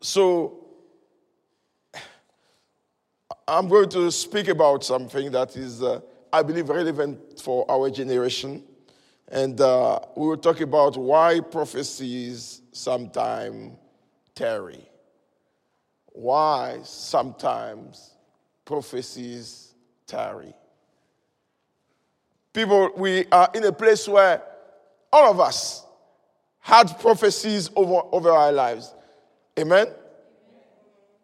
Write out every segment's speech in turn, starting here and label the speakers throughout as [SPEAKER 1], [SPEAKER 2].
[SPEAKER 1] So, I'm going to speak about something that is, uh, I believe, relevant for our generation. And uh, we will talk about why prophecies sometimes tarry. Why sometimes prophecies tarry. People, we are in a place where all of us had prophecies over, over our lives. Amen?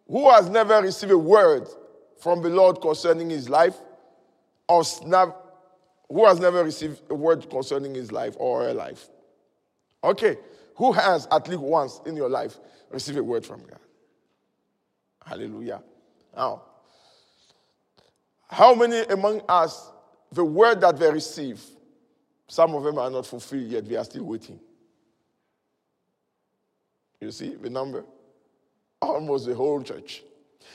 [SPEAKER 1] Who has never received a word from the Lord concerning his life? Or snap, who has never received a word concerning his life or her life? Okay. Who has at least once in your life received a word from God? Hallelujah. Now, how many among us, the word that they receive, some of them are not fulfilled yet, they are still waiting? You see the number? Almost the whole church.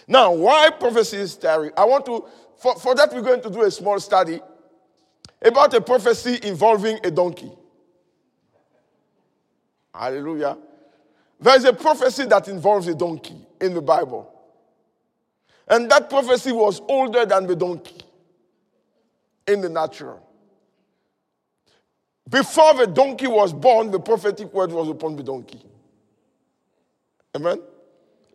[SPEAKER 1] Now, why prophecies tarry? I want to, for, for that, we're going to do a small study about a prophecy involving a donkey. Hallelujah. There is a prophecy that involves a donkey in the Bible. And that prophecy was older than the donkey in the natural. Before the donkey was born, the prophetic word was upon the donkey. Amen.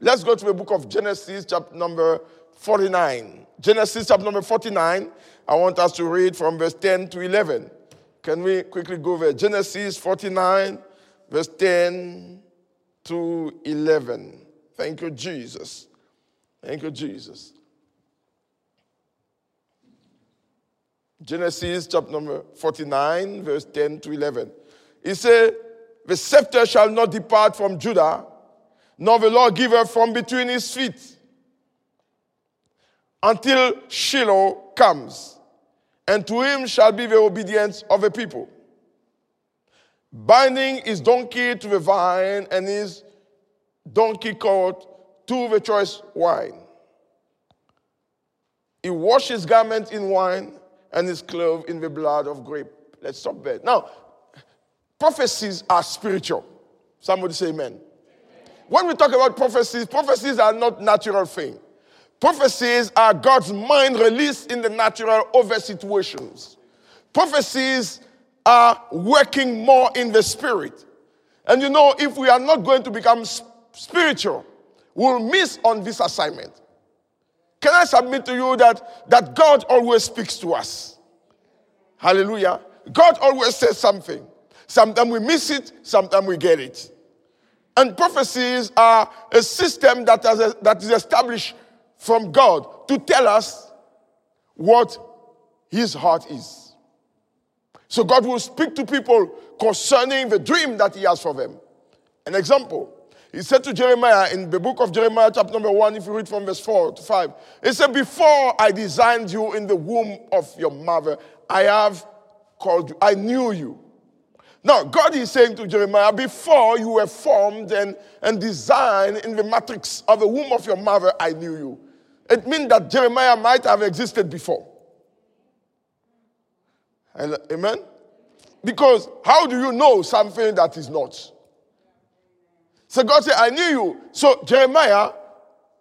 [SPEAKER 1] Let's go to the book of Genesis, chapter number 49. Genesis, chapter number 49. I want us to read from verse 10 to 11. Can we quickly go there? Genesis 49, verse 10 to 11. Thank you, Jesus. Thank you, Jesus. Genesis chapter number 49, verse 10 to 11. He said, The scepter shall not depart from Judah, nor the lawgiver from between his feet, until Shiloh comes, and to him shall be the obedience of the people. Binding his donkey to the vine, and his donkey coat to the choice wine. He washed his garment in wine and his clothes in the blood of grape. Let's stop there. Now, prophecies are spiritual. Somebody say amen. When we talk about prophecies, prophecies are not natural thing. Prophecies are God's mind released in the natural over situations. Prophecies are working more in the spirit. And you know, if we are not going to become spiritual, we'll miss on this assignment. Can I submit to you that, that God always speaks to us? Hallelujah. God always says something. Sometimes we miss it, sometimes we get it. And prophecies are a system that, has, that is established from God to tell us what his heart is. So God will speak to people concerning the dream that he has for them. An example he said to Jeremiah in the book of Jeremiah, chapter number 1, if you read from verse 4 to 5, he said, Before I designed you in the womb of your mother, I have called you, I knew you. Now, God is saying to Jeremiah, Before you were formed and, and designed in the matrix of the womb of your mother, I knew you. It means that Jeremiah might have existed before. Amen? Because how do you know something that is not? So God said, I knew you. So Jeremiah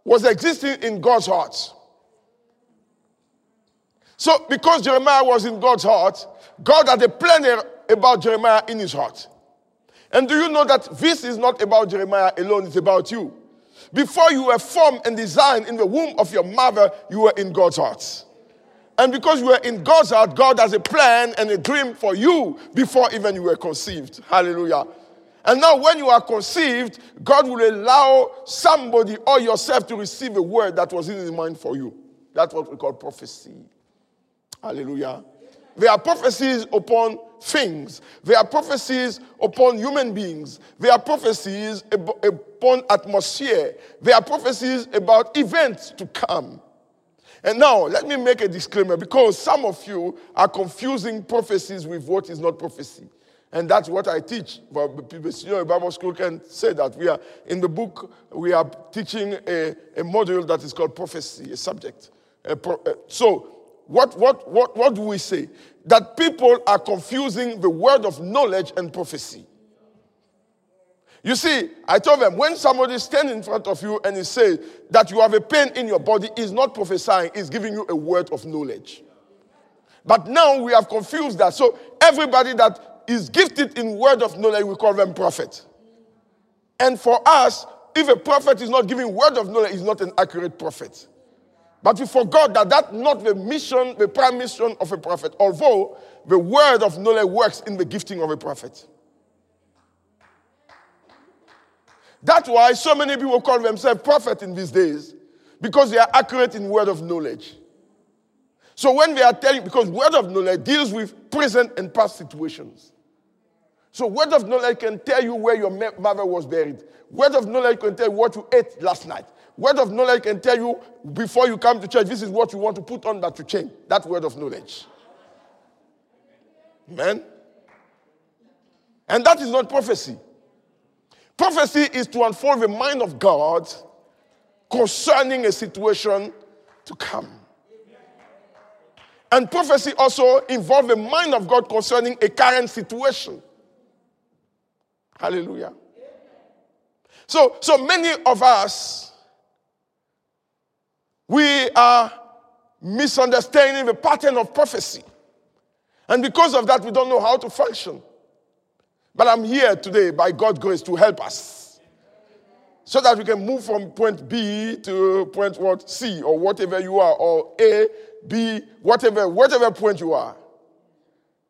[SPEAKER 1] was existing in God's heart. So because Jeremiah was in God's heart, God had a plan about Jeremiah in his heart. And do you know that this is not about Jeremiah alone, it's about you. Before you were formed and designed in the womb of your mother, you were in God's heart. And because you were in God's heart, God has a plan and a dream for you before even you were conceived. Hallelujah. And now, when you are conceived, God will allow somebody or yourself to receive a word that was in his mind for you. That's what we call prophecy. Hallelujah. There are prophecies upon things, there are prophecies upon human beings, there are prophecies upon atmosphere, there are prophecies about events to come. And now, let me make a disclaimer because some of you are confusing prophecies with what is not prophecy. And that's what I teach. You know, Bible school can say that. We are in the book, we are teaching a, a module that is called prophecy, a subject. A pro, so, what, what, what, what do we say? That people are confusing the word of knowledge and prophecy. You see, I told them when somebody stands in front of you and he says that you have a pain in your body, is not prophesying, is giving you a word of knowledge. But now we have confused that. So everybody that is gifted in word of knowledge, we call them prophet. And for us, if a prophet is not giving word of knowledge, he's not an accurate prophet. But we forgot that that's not the mission, the prime mission of a prophet, although the word of knowledge works in the gifting of a prophet. That's why so many people call themselves prophet in these days, because they are accurate in word of knowledge. So when they are telling, because word of knowledge deals with present and past situations. So word of knowledge can tell you where your mother was buried. Word of knowledge can tell you what you ate last night. Word of knowledge can tell you before you come to church, this is what you want to put on that to change. That word of knowledge. Amen. And that is not prophecy. Prophecy is to unfold the mind of God concerning a situation to come. And prophecy also involves the mind of God concerning a current situation. Hallelujah. So, so many of us, we are misunderstanding the pattern of prophecy. And because of that, we don't know how to function. But I'm here today by God's grace to help us. So that we can move from point B to point what C or whatever you are, or A, B, whatever, whatever point you are.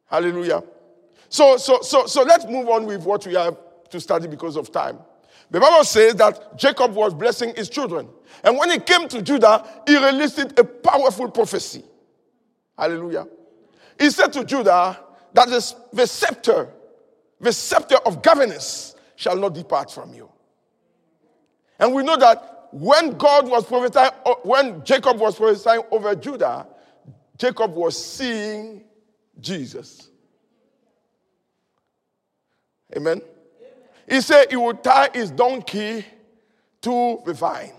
[SPEAKER 1] Hallelujah. So, so, so, so let's move on with what we have to study because of time. The Bible says that Jacob was blessing his children. And when he came to Judah, he released a powerful prophecy. Hallelujah. He said to Judah that the scepter, the scepter of governance shall not depart from you. And we know that when God was prophesying, when Jacob was prophesying over Judah, Jacob was seeing Jesus. Amen. He said he would tie his donkey to the vine.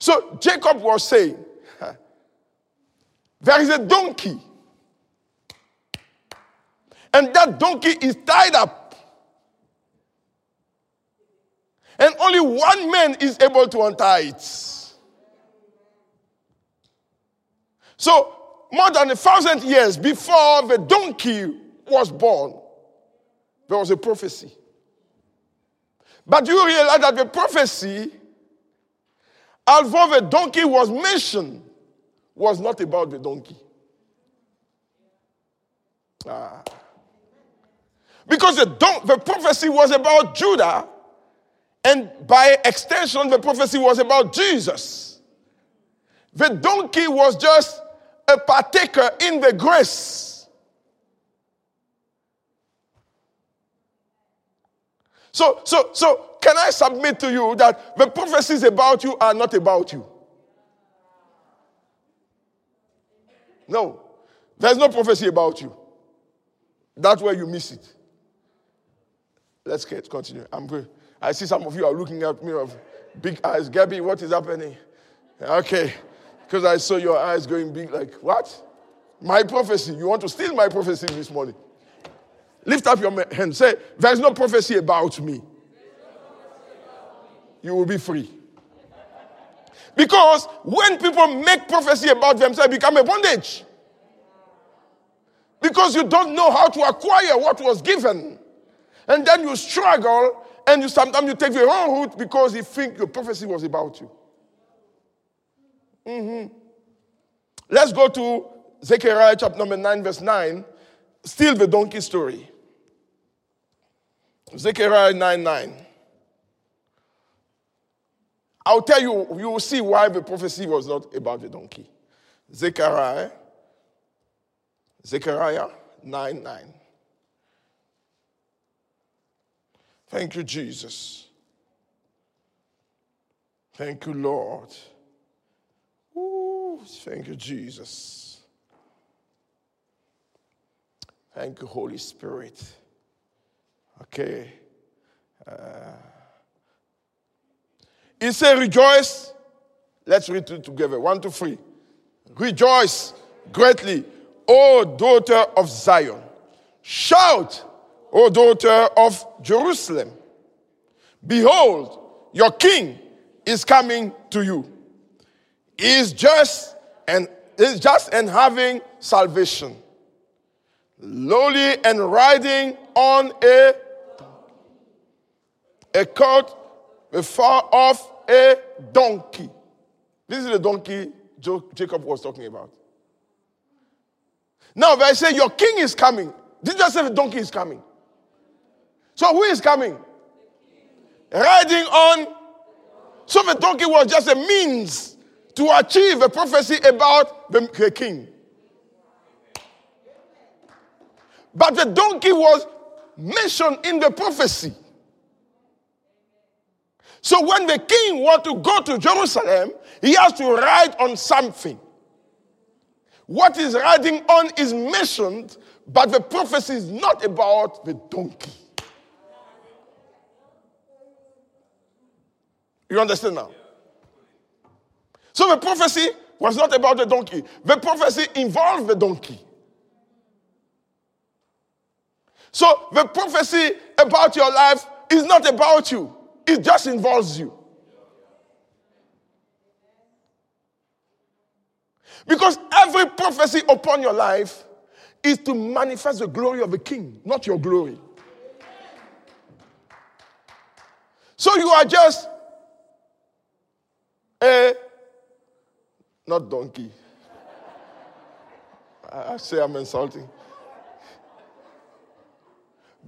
[SPEAKER 1] So Jacob was saying, There is a donkey. And that donkey is tied up. And only one man is able to untie it. So, more than a thousand years before the donkey was born, there was a prophecy. But you realize that the prophecy, although the donkey was mentioned, was not about the donkey. Ah. Because the, don- the prophecy was about Judah, and by extension, the prophecy was about Jesus. The donkey was just a partaker in the grace So, so, so, can I submit to you that the prophecies about you are not about you? No. There's no prophecy about you. That's where you miss it. Let's get continue. I'm good. I see some of you are looking at me with big eyes. Gabby, what is happening? Okay. Because I saw your eyes going big, like, what? My prophecy. You want to steal my prophecy this morning? Lift up your hand. Say, There's no prophecy about me. You will be free. Because when people make prophecy about themselves, become a bondage. Because you don't know how to acquire what was given. And then you struggle, and you sometimes you take the wrong route because you think your prophecy was about you. Mm-hmm. Let's go to Zechariah chapter number 9, verse 9. Still the donkey story. Zechariah 9 9. I'll tell you, you will see why the prophecy was not about the donkey. Zechariah, Zechariah 9 9. Thank you, Jesus. Thank you, Lord. Ooh, thank you, Jesus. Thank you, Holy Spirit. Okay. Uh, he said, Rejoice. Let's read it together. One, two, three. Rejoice greatly, O daughter of Zion. Shout O daughter of Jerusalem, behold, your king is coming to you. He is just and is just and having salvation, lowly and riding on a a colt far off a donkey. This is the donkey Jacob was talking about. Now, I say your king is coming, did you just say the donkey is coming? So who is coming? Riding on. So the donkey was just a means to achieve a prophecy about the king. But the donkey was mentioned in the prophecy. So when the king want to go to Jerusalem, he has to ride on something. What he's riding on is mentioned, but the prophecy is not about the donkey. You understand now? So the prophecy was not about the donkey. The prophecy involved the donkey. So the prophecy about your life is not about you, it just involves you. Because every prophecy upon your life is to manifest the glory of the king, not your glory. So you are just a, not donkey. I say I'm insulting.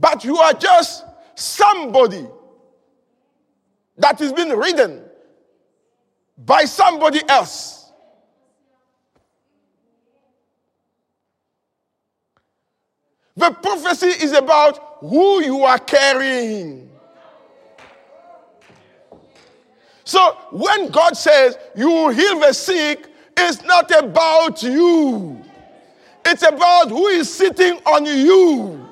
[SPEAKER 1] But you are just somebody that is being ridden by somebody else. The prophecy is about who you are carrying. So when God says you heal the sick, it's not about you. It's about who is sitting on you.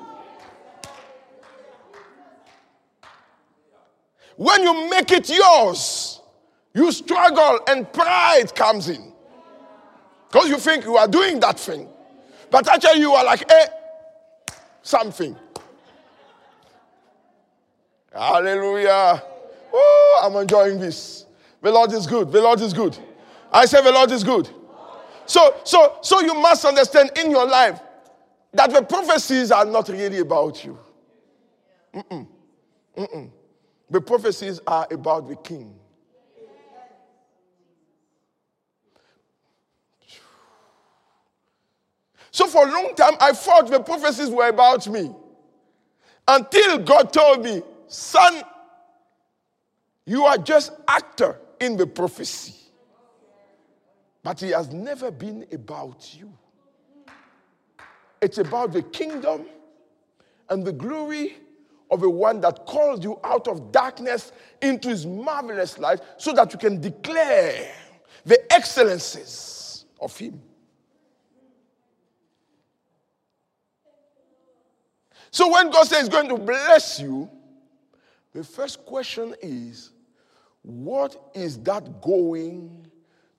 [SPEAKER 1] When you make it yours, you struggle and pride comes in. Because you think you are doing that thing. But actually, you are like, eh, something. Hallelujah. Oh, I'm enjoying this. The Lord is good. The Lord is good. I say the Lord is good. So, so, so you must understand in your life that the prophecies are not really about you. Mm-mm. Mm-mm. The prophecies are about the king. So for a long time, I thought the prophecies were about me. Until God told me, son, you are just actor in the prophecy. But it has never been about you. It's about the kingdom and the glory of a one that called you out of darkness into his marvelous light so that you can declare the excellences of him. So when God says he's going to bless you, the first question is what is that going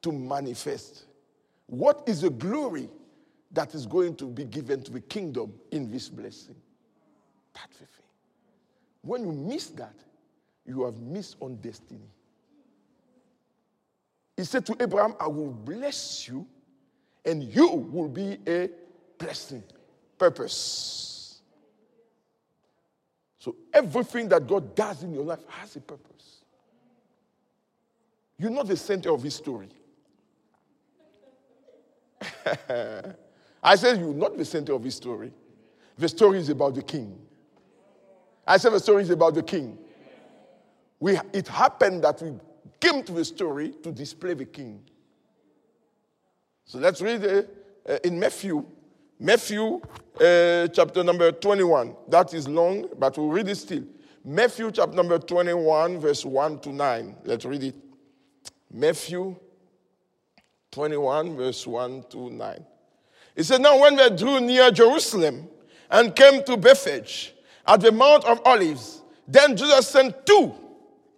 [SPEAKER 1] to manifest? What is the glory that is going to be given to the kingdom in this blessing? That's the. When you miss that, you have missed on destiny. He said to Abraham, I will bless you, and you will be a blessing. Purpose. So everything that God does in your life has a purpose. You're not the center of his story. I said you're not the center of his story. The story is about the king. I said the story is about the king. We, it happened that we came to the story to display the king. So let's read uh, uh, in Matthew, Matthew uh, chapter number 21. That is long, but we'll read it still. Matthew chapter number 21, verse 1 to 9. Let's read it. Matthew 21, verse 1 to 9. It said, Now when they drew near Jerusalem and came to Bethphage, at the Mount of Olives. Then Jesus sent two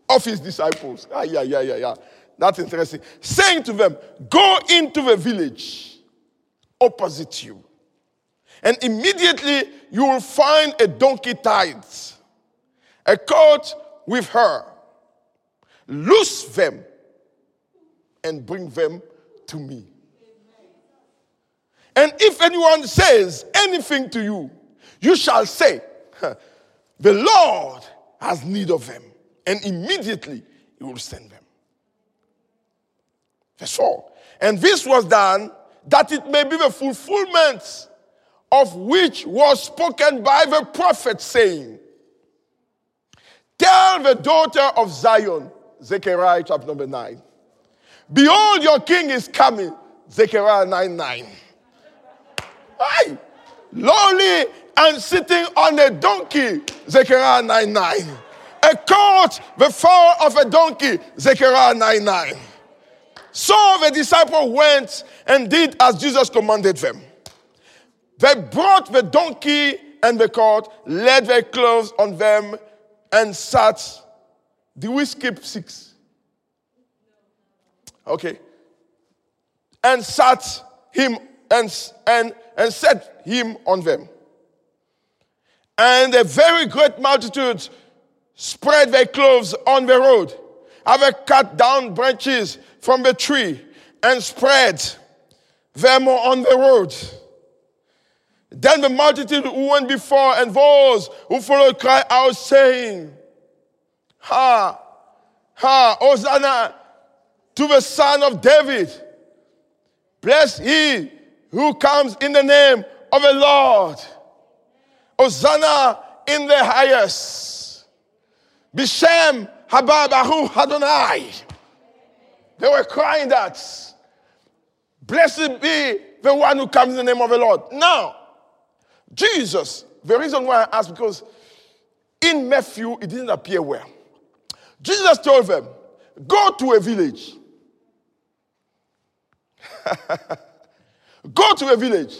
[SPEAKER 1] of his disciples. Ah, yeah, yeah, yeah, yeah. That's interesting. Saying to them, Go into the village opposite you, And immediately you will find a donkey tied, a colt with her. Loose them and bring them to me. And if anyone says anything to you, you shall say, The Lord has need of them. And immediately he will send them. Verse 4. And this was done that it may be the fulfillment of which was spoken by the prophet, saying, Tell the daughter of Zion, Zechariah chapter number 9, Behold, your king is coming, Zechariah 9 9. Aye. Lowly and sitting on a donkey, Zechariah 9 9. A colt, the fall of a donkey, Zechariah 9 9. So the disciples went and did as Jesus commanded them. They brought the donkey and the colt, laid their clothes on them, and sat. Did we skip six? Okay. And sat him and, and, and set him on them. And a very great multitude spread their clothes on the road, having cut down branches from the tree and spread them on the road. Then the multitude who went before and those who followed cried out, saying, Ha, ha, Hosanna to the Son of David. Blessed he who comes in the name of the Lord. Hosanna in the highest. Bishem Hababahu Adonai. They were crying that. Blessed be the one who comes in the name of the Lord. Now, Jesus, the reason why I ask, because in Matthew, it didn't appear well. Jesus told them, Go to a village. Go to a village.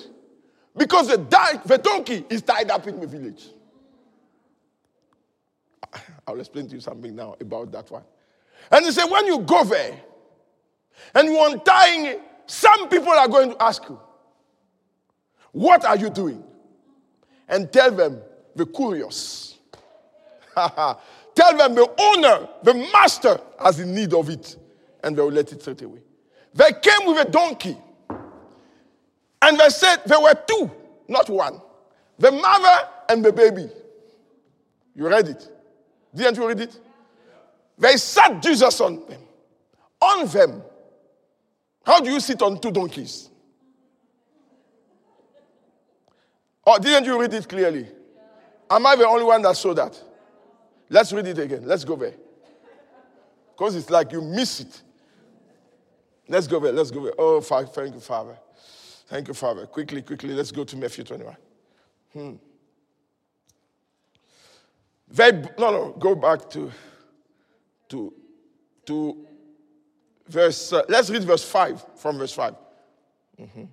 [SPEAKER 1] Because the, di- the donkey is tied up in the village. I'll explain to you something now about that one. And he said, when you go there and you untying it, some people are going to ask you, What are you doing? And tell them, the curious. tell them the owner, the master, has in need of it. And they will let it straight away. They came with a donkey. And they said there were two, not one. The mother and the baby. You read it? Didn't you read it? They sat Jesus on them. On them. How do you sit on two donkeys? Oh, didn't you read it clearly? Am I the only one that saw that? Let's read it again. Let's go there. Because it's like you miss it. Let's go there. Let's go there. Oh, thank you, Father. Thank you, Father. Quickly, quickly, let's go to Matthew 21. Hmm. Very, no, no, go back to, to, to verse, uh, let's read verse 5, from verse 5. Mm-hmm.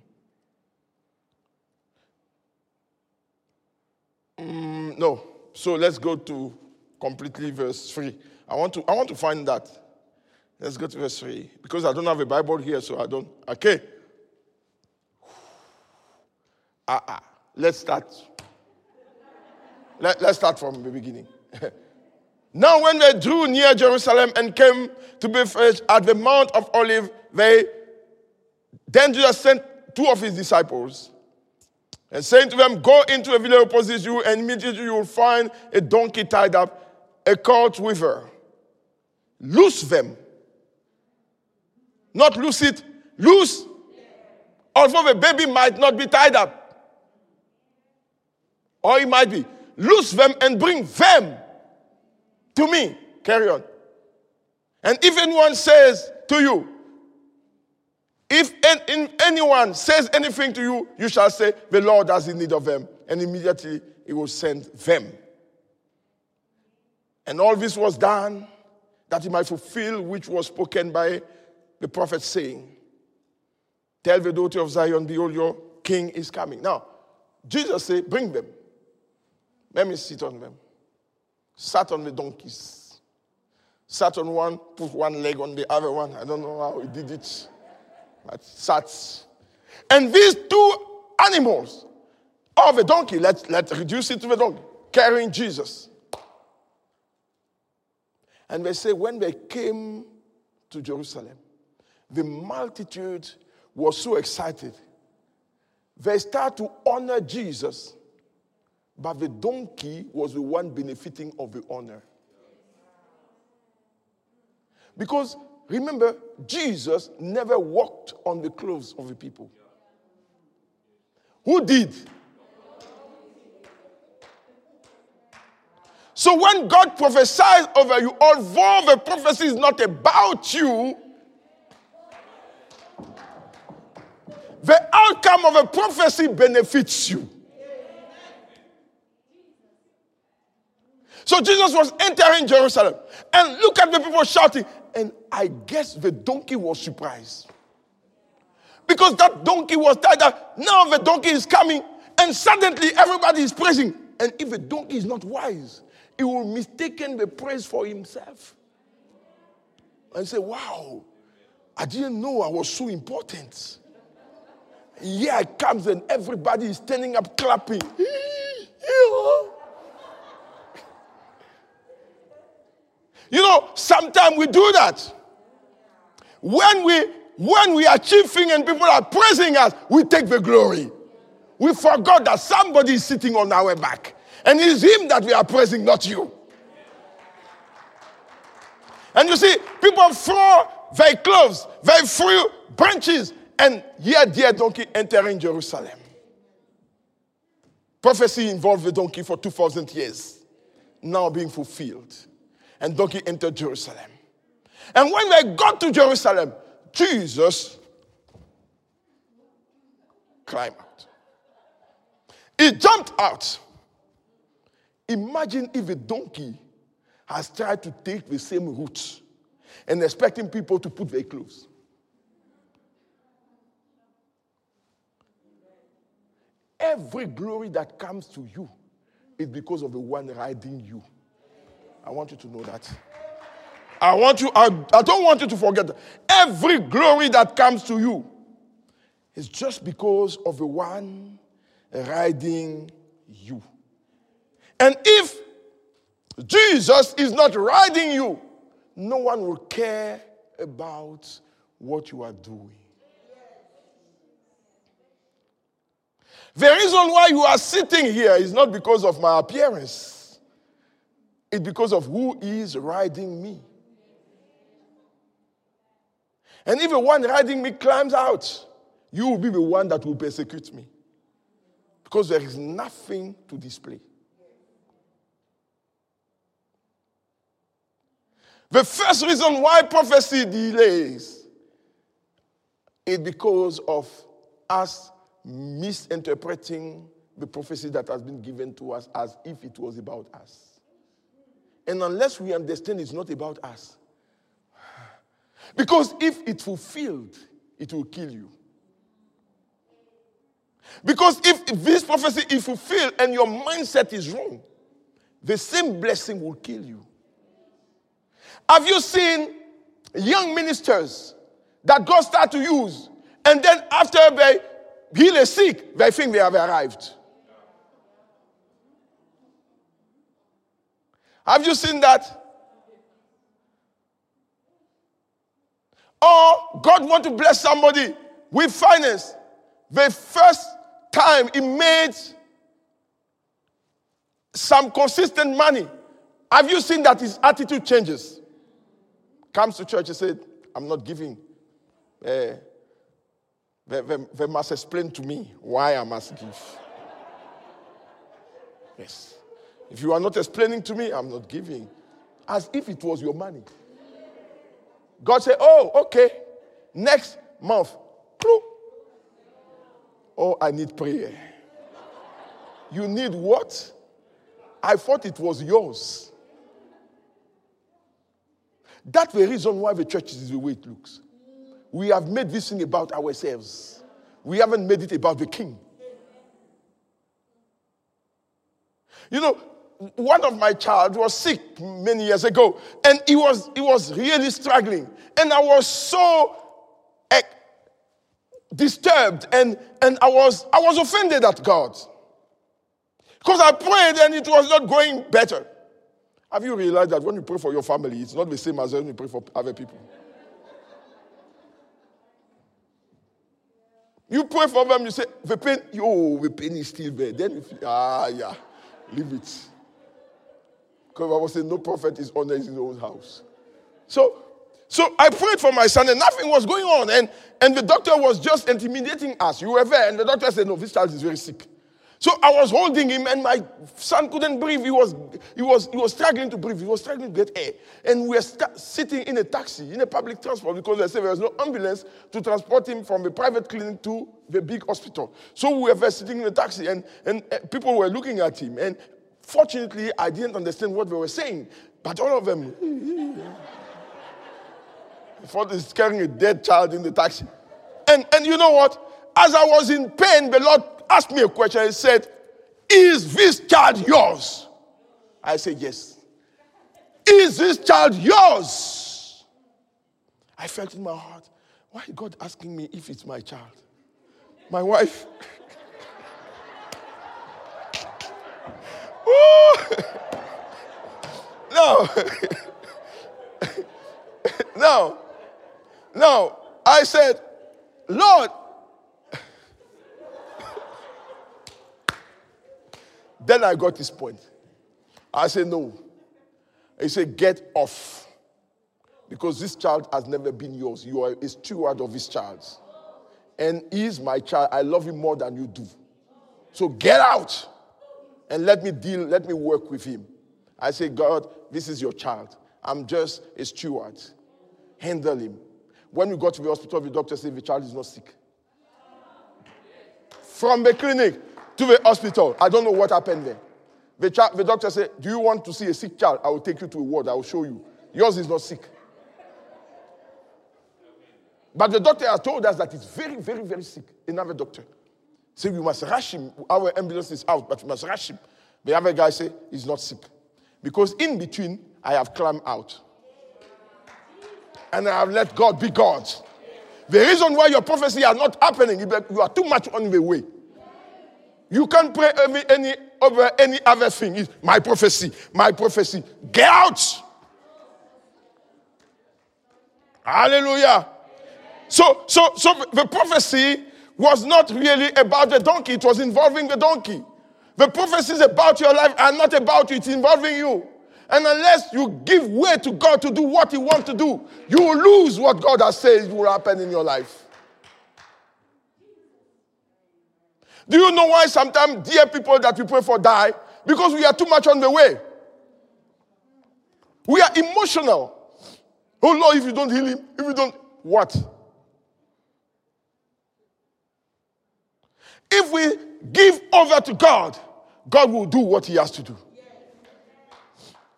[SPEAKER 1] Mm, no, so let's go to completely verse 3. I want to, I want to find that. Let's go to verse 3. Because I don't have a Bible here, so I don't. Okay. Ah, ah. Let's start. Let, let's start from the beginning. now, when they drew near Jerusalem and came to Bethphage at the Mount of Olives, they then Jesus sent two of his disciples and saying to them, Go into a village opposite you, and immediately you will find a donkey tied up, a colt with her. Loose them. Not loose it, loose. Although the baby might not be tied up. Or it might be, loose them and bring them to me. Carry on. And if anyone says to you, if anyone says anything to you, you shall say, The Lord has in need of them. And immediately he will send them. And all this was done that he might fulfill which was spoken by the prophet, saying, Tell the daughter of Zion, behold, your king is coming. Now, Jesus said, Bring them. Let me sit on them. Sat on the donkeys. Sat on one, put one leg on the other one. I don't know how he did it. But sat. And these two animals, of the donkey, let's, let's reduce it to the donkey, carrying Jesus. And they say when they came to Jerusalem, the multitude was so excited. They start to honor Jesus, but the donkey was the one benefiting of the honor. Because remember, Jesus never walked on the clothes of the people. Who did? So when God prophesies over you, although the prophecy is not about you, the outcome of a prophecy benefits you. So Jesus was entering Jerusalem and look at the people shouting. And I guess the donkey was surprised. Because that donkey was tired. Now the donkey is coming, and suddenly everybody is praising. And if the donkey is not wise, he will mistaken the praise for himself. And say, Wow, I didn't know I was so important. Here it comes, and everybody is standing up clapping. You know, sometimes we do that. When we when we achieve things and people are praising us, we take the glory. We forgot that somebody is sitting on our back. And it's him that we are praising, not you. And you see, people throw their clothes, their free branches, and here, dear donkey entering Jerusalem. Prophecy involved the donkey for 2,000 years, now being fulfilled and donkey entered Jerusalem. And when they got to Jerusalem, Jesus climbed out. He jumped out. Imagine if a donkey has tried to take the same route and expecting people to put their clothes. Every glory that comes to you is because of the one riding you. I want you to know that. I want you, I, I don't want you to forget that. Every glory that comes to you is just because of the one riding you. And if Jesus is not riding you, no one will care about what you are doing. The reason why you are sitting here is not because of my appearance. It's because of who is riding me. And if the one riding me climbs out, you will be the one that will persecute me. Because there is nothing to display. The first reason why prophecy delays is because of us misinterpreting the prophecy that has been given to us as if it was about us. And unless we understand it's not about us. Because if it fulfilled, it will kill you. Because if this prophecy is fulfilled and your mindset is wrong, the same blessing will kill you. Have you seen young ministers that God start to use, and then after they heal a sick, they think they have arrived? Have you seen that? Or God want to bless somebody with finance. The first time he made some consistent money. Have you seen that his attitude changes? Comes to church and said, I'm not giving. Uh, they, they, they must explain to me why I must give. Yes. If you are not explaining to me, I'm not giving. As if it was your money. God said, Oh, okay. Next month. Oh, I need prayer. You need what? I thought it was yours. That's the reason why the church is the way it looks. We have made this thing about ourselves. We haven't made it about the king. You know, one of my child was sick many years ago and he was he was really struggling and i was so disturbed and and i was i was offended at god Because I prayed and it was not going better. Have you realized that when you pray for your family, it's not the same as when you pray for other people? You pray for them, you say, the pain, yo, the pain is still there. Then, if, ah, yeah, leave it. Because I was saying, no prophet is honored in his own house. So, so I prayed for my son and nothing was going on. And, and the doctor was just intimidating us. You were there. And the doctor said, no, this child is very sick. So I was holding him, and my son couldn't breathe. He was, he was, he was struggling to breathe. He was struggling to get air. And we were st- sitting in a taxi, in a public transport, because they said there was no ambulance to transport him from the private clinic to the big hospital. So we were sitting in a taxi, and, and uh, people were looking at him. And fortunately, I didn't understand what they were saying. But all of them, thought he's carrying a dead child in the taxi. And, and you know what? As I was in pain, the Lord asked me a question. He said, Is this child yours? I said, Yes. Is this child yours? I felt in my heart, why God asking me if it's my child? My wife. No. no. No. I said, Lord, Then I got his point. I said, No. He said, Get off. Because this child has never been yours. You are a steward of this child. And he's my child. I love him more than you do. So get out and let me deal, let me work with him. I say, God, this is your child. I'm just a steward. Handle him. When we got to the hospital, the doctor said the child is not sick. From the clinic, to the hospital. I don't know what happened there. The, the doctor said, Do you want to see a sick child? I will take you to a ward. I will show you. Yours is not sick. But the doctor has told us that it's very, very, very sick. Another doctor. Say, we must rush him. Our ambulance is out, but we must rush him. The other guy say, he's not sick. Because in between, I have climbed out. And I have let God be God. The reason why your prophecy are not happening, is you are too much on the way. You can't pray any over any other thing. It's my prophecy, my prophecy. Get out. Hallelujah. So, so, so the prophecy was not really about the donkey, it was involving the donkey. The prophecies about your life are not about you, it's involving you. And unless you give way to God to do what He wants to do, you will lose what God has said will happen in your life. Do you know why sometimes dear people that we pray for die? Because we are too much on the way. We are emotional. Oh Lord, if you don't heal him, if you don't, what? If we give over to God, God will do what he has to do.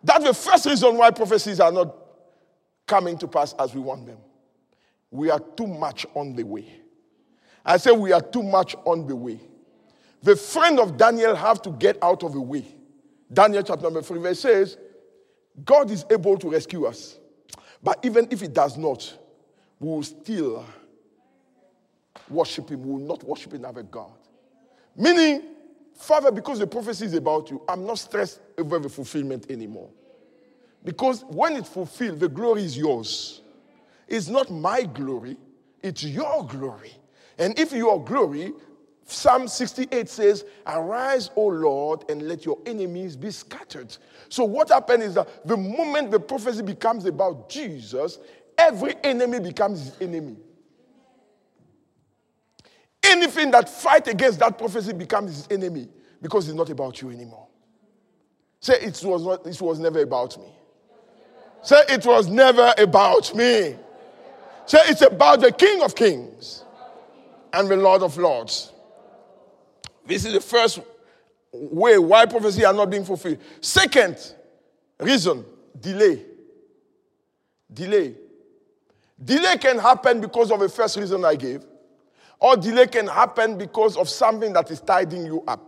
[SPEAKER 1] That's the first reason why prophecies are not coming to pass as we want them. We are too much on the way. I say we are too much on the way. The friend of Daniel have to get out of the way. Daniel chapter number 3 verse says, God is able to rescue us. But even if he does not, we will still worship him. We will not worship another God. Meaning, Father, because the prophecy is about you, I'm not stressed over the fulfillment anymore. Because when it's fulfilled, the glory is yours. It's not my glory, it's your glory. And if your glory, Psalm 68 says, Arise, O Lord, and let your enemies be scattered. So, what happened is that the moment the prophecy becomes about Jesus, every enemy becomes his enemy. Anything that fight against that prophecy becomes his enemy because it's not about you anymore. Say it was not, it was never about me. Say it was never about me. Say it's about the King of Kings and the Lord of Lords. This is the first way why prophecy are not being fulfilled. Second reason, delay. Delay. Delay can happen because of the first reason I gave, or delay can happen because of something that is tidying you up.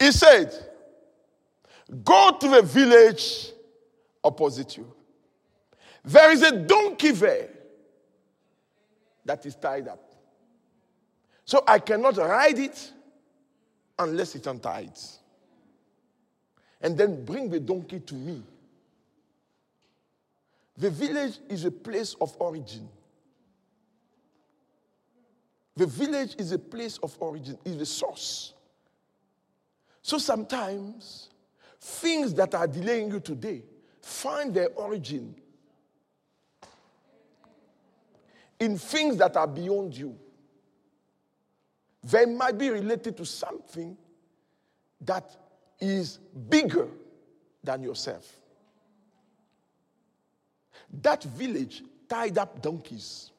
[SPEAKER 1] He said, Go to the village opposite you. There is a donkey there that is tied up. So I cannot ride it unless it's untied. And then bring the donkey to me. The village is a place of origin. The village is a place of origin, is the source. So sometimes things that are delaying you today find their origin in things that are beyond you. They might be related to something that is bigger than yourself. That village tied up donkeys.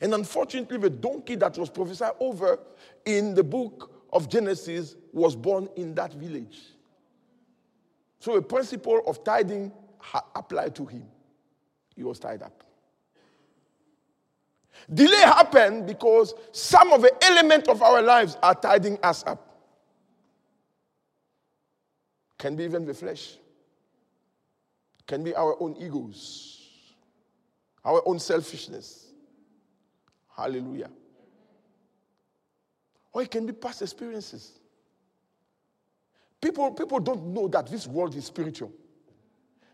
[SPEAKER 1] And unfortunately, the donkey that was prophesied over in the book of Genesis was born in that village. So, a principle of tithing applied to him. He was tied up. Delay happened because some of the elements of our lives are tidying us up. Can be even the flesh, can be our own egos, our own selfishness. Hallelujah. Or it can be past experiences. People, people don't know that this world is spiritual.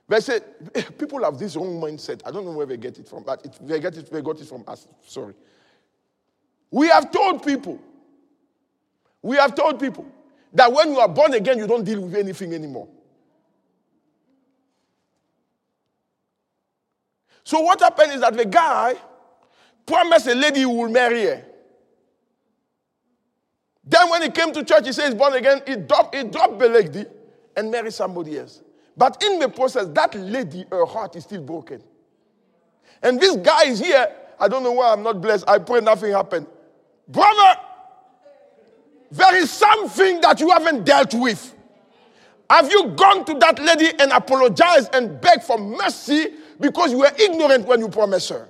[SPEAKER 1] They say people have this wrong mindset. I don't know where they get it from, but it, they get it. They got it from us. Sorry. We have told people. We have told people that when you are born again, you don't deal with anything anymore. So what happened is that the guy promised a lady he will marry her. Then when he came to church, he says born again. He dropped, he dropped the lady and married somebody else. But in the process, that lady, her heart is still broken. And this guy is here. I don't know why I'm not blessed. I pray nothing happened. Brother, there is something that you haven't dealt with. Have you gone to that lady and apologized and begged for mercy because you were ignorant when you promised her?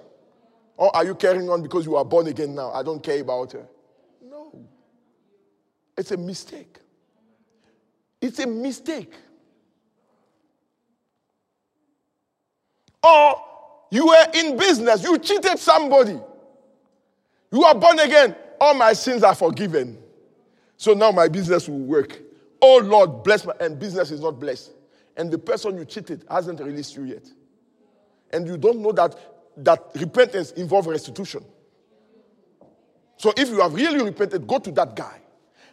[SPEAKER 1] Or are you carrying on because you are born again now? I don't care about her. No. It's a mistake. It's a mistake. Or you were in business, you cheated somebody. You are born again. All my sins are forgiven. So now my business will work. Oh Lord, bless my and business is not blessed. And the person you cheated hasn't released you yet. And you don't know that that repentance involves restitution. So if you have really repented, go to that guy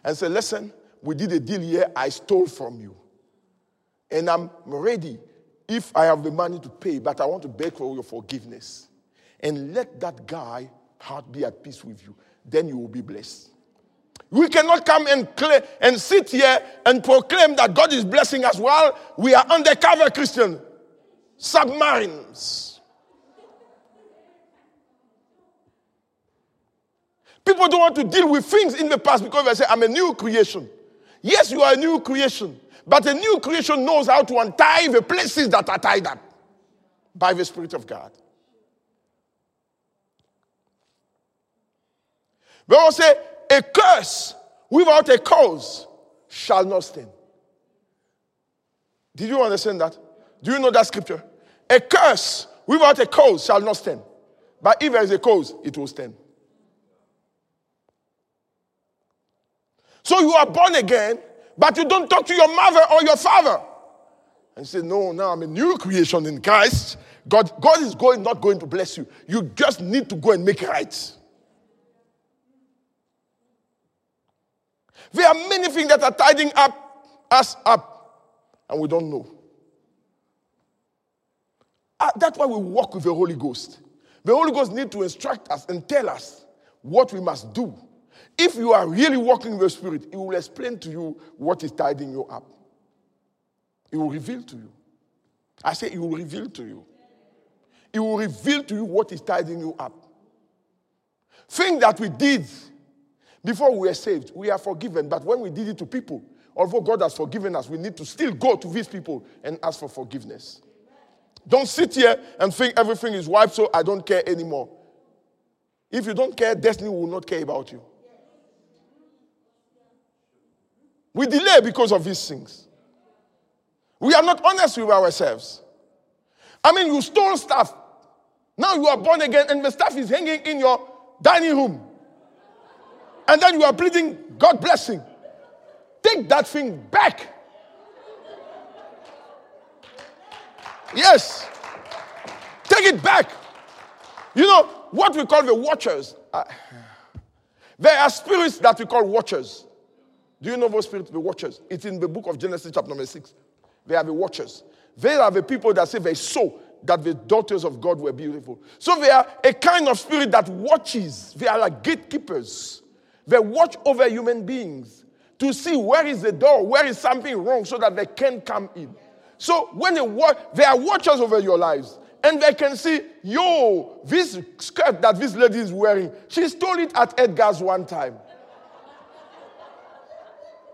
[SPEAKER 1] and say, Listen, we did a deal here, I stole from you. And I'm ready if I have the money to pay, but I want to beg for your forgiveness, and let that guy heart be at peace with you, then you will be blessed. We cannot come and, claim, and sit here and proclaim that God is blessing us while we are undercover Christian submarines. People don't want to deal with things in the past because they say, I'm a new creation. Yes, you are a new creation. But a new creation knows how to untie the places that are tied up by the Spirit of God. They will say, a curse without a cause shall not stand. Did you understand that? Do you know that scripture? A curse without a cause shall not stand. But if there is a cause, it will stand. So you are born again, but you don't talk to your mother or your father. And say, No, now I'm a new creation in Christ. God, God is going, not going to bless you. You just need to go and make it right. There are many things that are tidying up us up, and we don't know. Uh, that's why we walk with the Holy Ghost. The Holy Ghost needs to instruct us and tell us what we must do if you are really walking with the Spirit, He will explain to you what is tidying you up. He will reveal to you. I say, He will reveal to you. He will reveal to you what is tidying you up. Thing that we did before we were saved, we are forgiven. But when we did it to people, although God has forgiven us, we need to still go to these people and ask for forgiveness. Don't sit here and think everything is wiped, so I don't care anymore. If you don't care, destiny will not care about you. We delay because of these things. We are not honest with ourselves. I mean, you stole stuff. Now you are born again, and the stuff is hanging in your dining room. and then you are pleading God blessing. Take that thing back. Yes. Take it back. You know, what we call the watchers. Uh, there are spirits that we call watchers. Do you know those spirits, the watchers? It's in the book of Genesis, chapter number six. They are the watchers. They are the people that say they saw that the daughters of God were beautiful. So they are a kind of spirit that watches. They are like gatekeepers. They watch over human beings to see where is the door, where is something wrong, so that they can come in. So when they watch, they are watchers over your lives. And they can see, yo, this skirt that this lady is wearing, she stole it at Edgar's one time.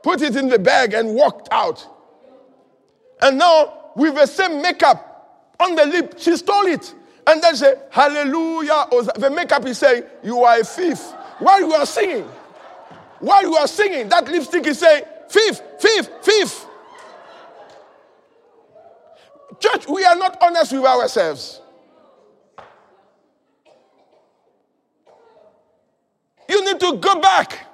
[SPEAKER 1] Put it in the bag and walked out. And now, with the same makeup on the lip, she stole it. And then say, Hallelujah. The makeup is saying, You are a thief. While you are singing, while you are singing, that lipstick is saying, Thief, thief, thief. Church, we are not honest with ourselves. You need to go back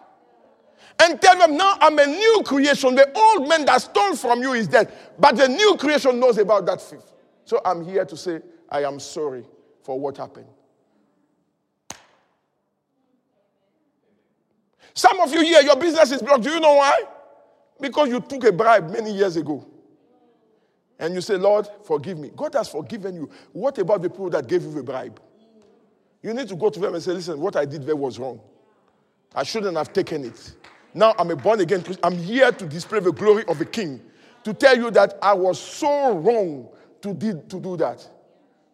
[SPEAKER 1] and tell them, Now I'm a new creation. The old man that stole from you is dead, but the new creation knows about that thief. So I'm here to say, I am sorry for what happened. Some of you here, your business is blocked. Do you know why? Because you took a bribe many years ago and you say, Lord, forgive me. God has forgiven you. What about the people that gave you the bribe? You need to go to them and say, listen, what I did there was wrong. I shouldn't have taken it. Now I'm a born again Christian. I'm here to display the glory of the King, to tell you that I was so wrong to, did, to do that.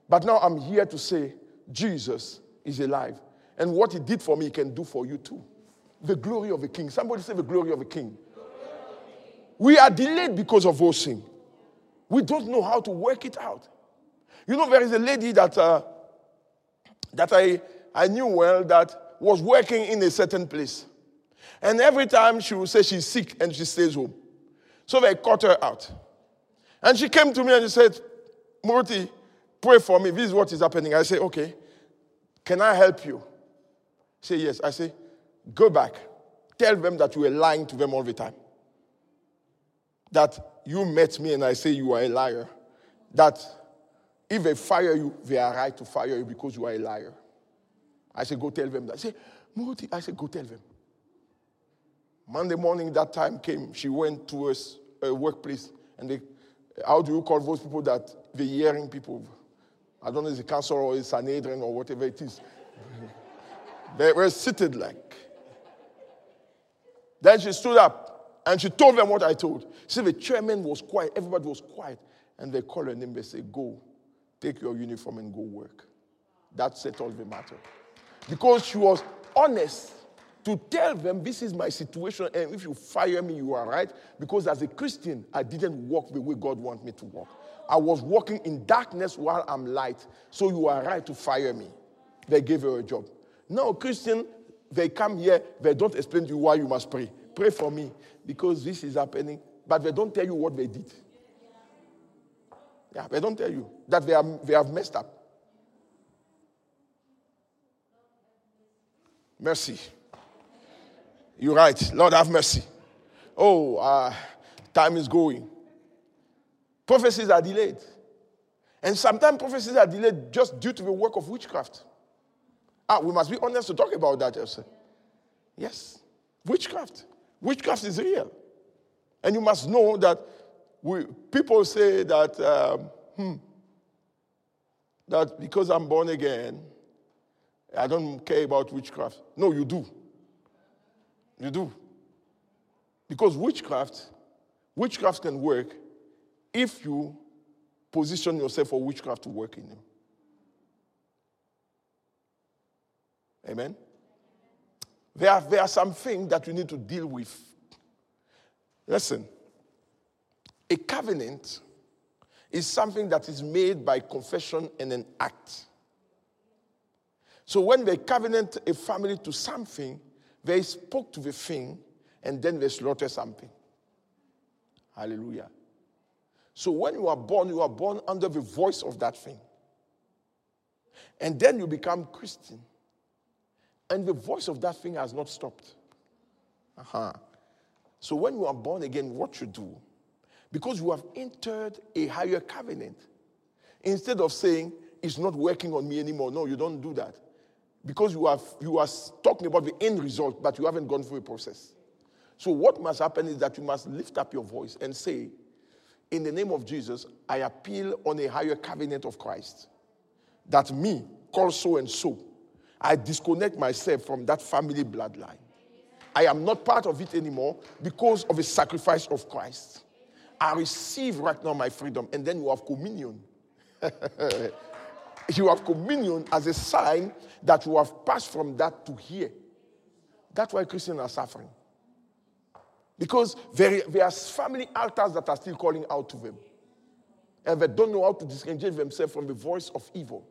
[SPEAKER 1] But now I'm here to say, Jesus is alive. And what he did for me, he can do for you too. The glory of the King. Somebody say the glory of the King. We are delayed because of those things. We don't know how to work it out. You know, there is a lady that, uh, that I, I knew well that was working in a certain place. And every time she would say she's sick and she stays home. So they caught her out. And she came to me and she said, Murti, pray for me. This is what is happening. I say, okay. Can I help you? Say yes. I say, go back. Tell them that you were lying to them all the time. That you met me and I say you are a liar, that if they fire you, they are right to fire you because you are a liar. I say, go tell them that. I said, Murti, I said, go tell them. Monday morning, that time came. She went to a, a workplace and they, how do you call those people that the hearing people? I don't know if it's a council or it's Sanhedrin or whatever it is. they were seated like. Then she stood up and she told them what I told. See, the chairman was quiet, everybody was quiet. And they called her name, they say, Go, take your uniform and go work. That settled the matter. Because she was honest to tell them, This is my situation, and if you fire me, you are right. Because as a Christian, I didn't walk the way God wants me to walk. I was walking in darkness while I'm light. So you are right to fire me. They gave her a job. Now, Christian, they come here, they don't explain to you why you must pray. Pray for me because this is happening, but they don't tell you what they did. Yeah, they don't tell you that they, are, they have messed up. Mercy. You're right. Lord, have mercy. Oh, uh, time is going. Prophecies are delayed. And sometimes prophecies are delayed just due to the work of witchcraft. Ah, we must be honest to talk about that, Elsa. Yes, witchcraft. Witchcraft is real. And you must know that we, people say that, um, hmm, that because I'm born again, I don't care about witchcraft. No, you do. You do. Because witchcraft, witchcraft can work if you position yourself for witchcraft to work in you. Amen? There are, there are some things that you need to deal with. Listen, a covenant is something that is made by confession and an act. So when they covenant a family to something, they spoke to the thing and then they slaughtered something. Hallelujah. So when you are born, you are born under the voice of that thing. And then you become Christian. And the voice of that thing has not stopped. Uh-huh. So when you are born again, what you do? Because you have entered a higher covenant. Instead of saying, it's not working on me anymore. No, you don't do that. Because you, have, you are talking about the end result, but you haven't gone through a process. So what must happen is that you must lift up your voice and say, in the name of Jesus, I appeal on a higher covenant of Christ. That me, called so and so, I disconnect myself from that family bloodline. I am not part of it anymore because of the sacrifice of Christ. I receive right now my freedom, and then you have communion. you have communion as a sign that you have passed from that to here. That's why Christians are suffering. Because there, there are family altars that are still calling out to them. And they don't know how to disengage themselves from the voice of evil.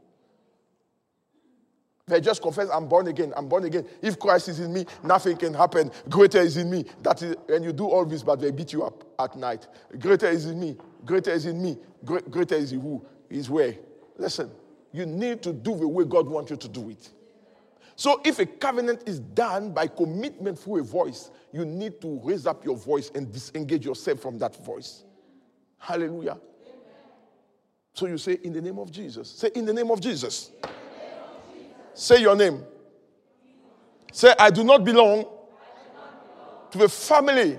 [SPEAKER 1] They just confess, I'm born again, I'm born again. If Christ is in me, nothing can happen. Greater is in me. That is, and you do all this, but they beat you up at night. Greater is in me. Greater is in me. Greater is in who? Is where? Listen, you need to do the way God wants you to do it. So if a covenant is done by commitment through a voice, you need to raise up your voice and disengage yourself from that voice. Hallelujah. So you say, in the name of Jesus. Say, in the name of Jesus. Say your name. Say, I do not belong to the family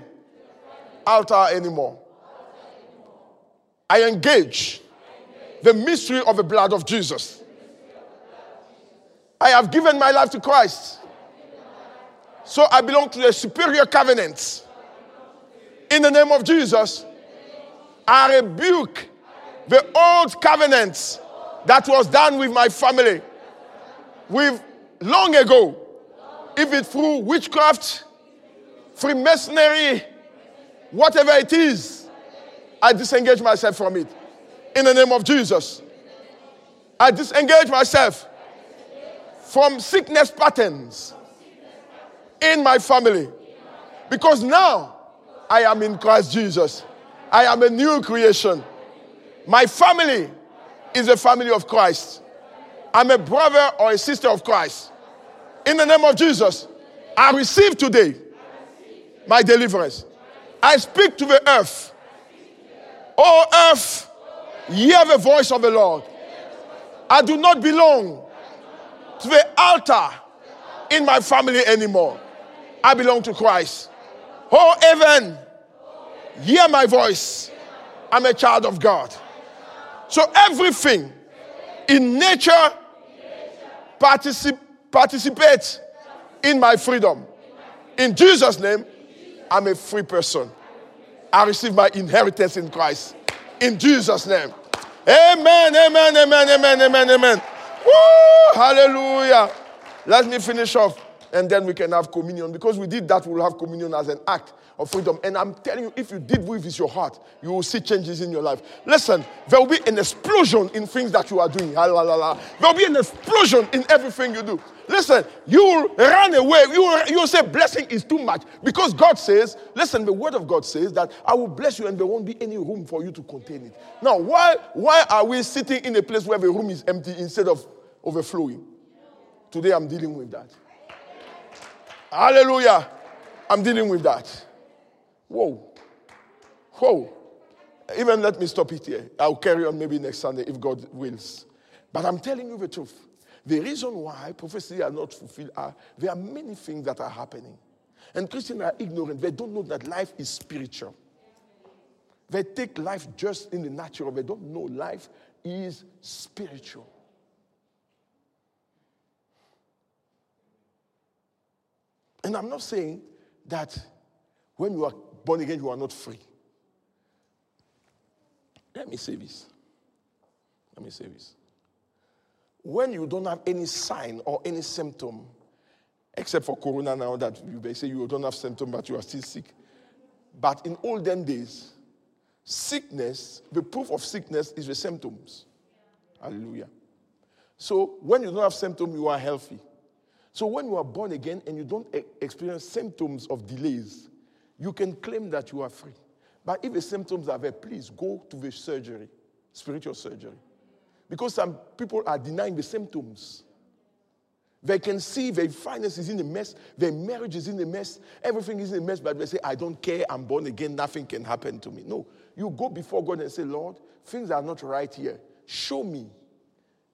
[SPEAKER 1] altar anymore. I engage the mystery of the blood of Jesus. I have given my life to Christ. So I belong to the superior covenant. In the name of Jesus, I rebuke the old covenant that was done with my family. With long ago, if it through witchcraft, Freemasonry, whatever it is, I disengage myself from it. In the name of Jesus, I disengage myself from sickness patterns in my family. Because now I am in Christ Jesus. I am a new creation. My family is a family of Christ. I'm a brother or a sister of Christ. In the name of Jesus, I receive today my deliverance. I speak to the earth. Oh, earth, hear the voice of the Lord. I do not belong to the altar in my family anymore. I belong to Christ. Oh, heaven, hear my voice. I'm a child of God. So everything in nature particip- participate in my freedom. In Jesus' name, I'm a free person. I receive my inheritance in Christ. In Jesus' name. Amen, amen, amen, amen, amen, amen. Woo! Hallelujah. Let me finish off and then we can have communion. Because we did that, we'll have communion as an act of freedom. And I'm telling you, if you did with your heart, you will see changes in your life. Listen, there will be an explosion in things that you are doing. There will be an explosion in everything you do. Listen, you will run away. You will, you will say blessing is too much. Because God says, listen, the word of God says that I will bless you and there won't be any room for you to contain it. Now, why, why are we sitting in a place where the room is empty instead of overflowing? Today I'm dealing with that. Hallelujah. I'm dealing with that. Whoa. Whoa. Even let me stop it here. I'll carry on maybe next Sunday if God wills. But I'm telling you the truth. The reason why prophecies are not fulfilled are there are many things that are happening. And Christians are ignorant. They don't know that life is spiritual. They take life just in the natural. They don't know life is spiritual. And I'm not saying that when you are born again, you are not free. Let me say this. Let me say this. When you don't have any sign or any symptom, except for corona now that you may say you don't have symptom, but you are still sick. But in olden days, sickness, the proof of sickness is the symptoms. Hallelujah. So when you don't have symptoms, you are healthy. So when you are born again and you don't experience symptoms of delays, you can claim that you are free. But if the symptoms are there, please go to the surgery, spiritual surgery. Because some people are denying the symptoms. They can see their finances in a mess, their marriage is in a mess, everything is in a mess, but they say, I don't care, I'm born again, nothing can happen to me. No, you go before God and say, Lord, things are not right here. Show me.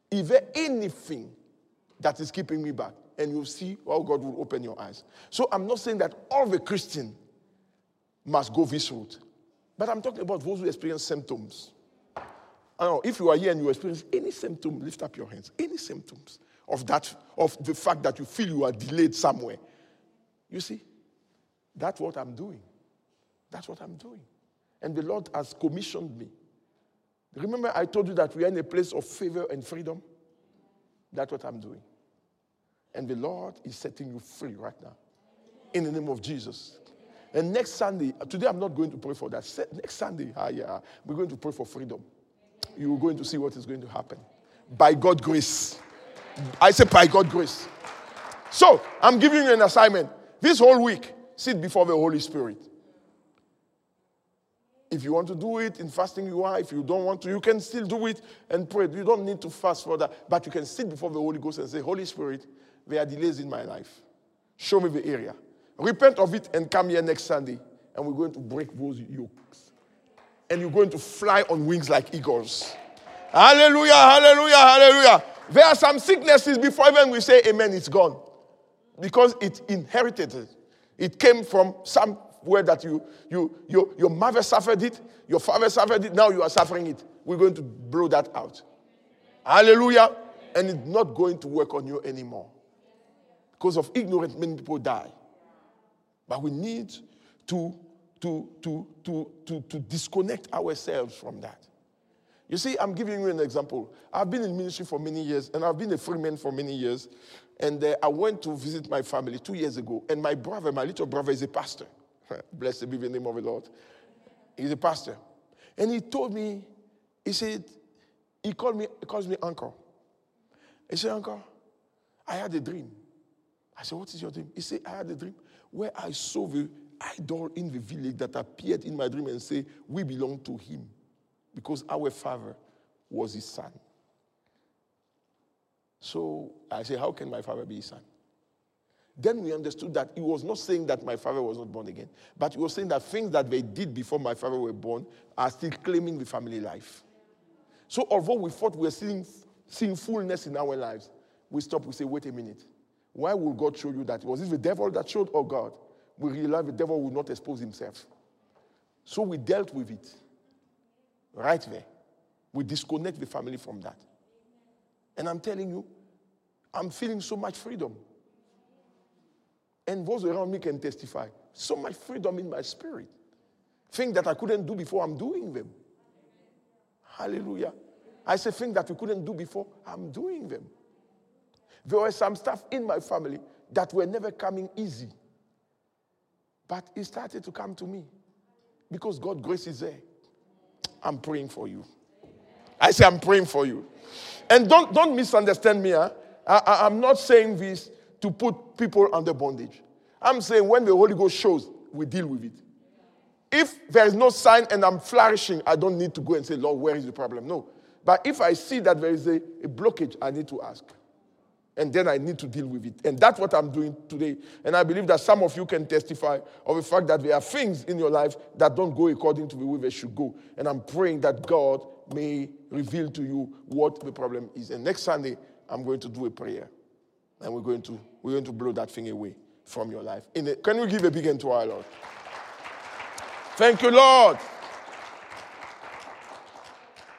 [SPEAKER 1] Is there anything that is keeping me back? And you'll see how God will open your eyes. So I'm not saying that all the Christian must go this route. But I'm talking about those who experience symptoms. I know, if you are here and you experience any symptom, lift up your hands. Any symptoms of that, of the fact that you feel you are delayed somewhere. You see, that's what I'm doing. That's what I'm doing. And the Lord has commissioned me. Remember, I told you that we are in a place of favor and freedom? That's what I'm doing. And the Lord is setting you free right now. In the name of Jesus. And next Sunday, today I'm not going to pray for that. Next Sunday, ah, yeah, we're going to pray for freedom. You're going to see what is going to happen. By God's grace. I say by God's grace. So, I'm giving you an assignment. This whole week, sit before the Holy Spirit. If you want to do it in fasting, you are. If you don't want to, you can still do it and pray. You don't need to fast for that. But you can sit before the Holy Ghost and say, Holy Spirit, there are delays in my life. Show me the area. Repent of it and come here next Sunday. And we're going to break those yokes. And you're going to fly on wings like eagles. Hallelujah, hallelujah, hallelujah. There are some sicknesses before even we say amen, it's gone. Because it inherited it. It came from somewhere that you, you, you, your mother suffered it, your father suffered it, now you are suffering it. We're going to blow that out. Hallelujah. And it's not going to work on you anymore. Because of ignorance, many people die. But we need to, to, to, to, to, to disconnect ourselves from that. You see, I'm giving you an example. I've been in ministry for many years, and I've been a free man for many years. And uh, I went to visit my family two years ago, and my brother, my little brother, is a pastor. Blessed be the name of the Lord. He's a pastor. And he told me, he said, he called me, he calls me uncle. He said, Uncle, I had a dream. I said, What is your dream? He said, I had a dream where I saw the idol in the village that appeared in my dream and say, We belong to him because our father was his son. So I said, How can my father be his son? Then we understood that he was not saying that my father was not born again, but he was saying that things that they did before my father were born are still claiming the family life. So although we thought we were seeing, seeing fullness in our lives, we stop, we say, wait a minute. Why will God show you that? Was it the devil that showed or God? We realized the devil would not expose himself. So we dealt with it right there. We disconnect the family from that. And I'm telling you, I'm feeling so much freedom. And those around me can testify. So much freedom in my spirit. Things that I couldn't do before, I'm doing them. Hallelujah. I say things that we couldn't do before, I'm doing them. There was some stuff in my family that were never coming easy. But it started to come to me because God's grace is there. I'm praying for you. I say, I'm praying for you. And don't, don't misunderstand me. Huh? I, I'm not saying this to put people under bondage. I'm saying when the Holy Ghost shows, we deal with it. If there is no sign and I'm flourishing, I don't need to go and say, Lord, where is the problem? No. But if I see that there is a, a blockage, I need to ask. And then I need to deal with it. And that's what I'm doing today. And I believe that some of you can testify of the fact that there are things in your life that don't go according to the way they should go. And I'm praying that God may reveal to you what the problem is. And next Sunday, I'm going to do a prayer. And we're going to, we're going to blow that thing away from your life. Can we give a big hand to our Lord? Thank you, Lord.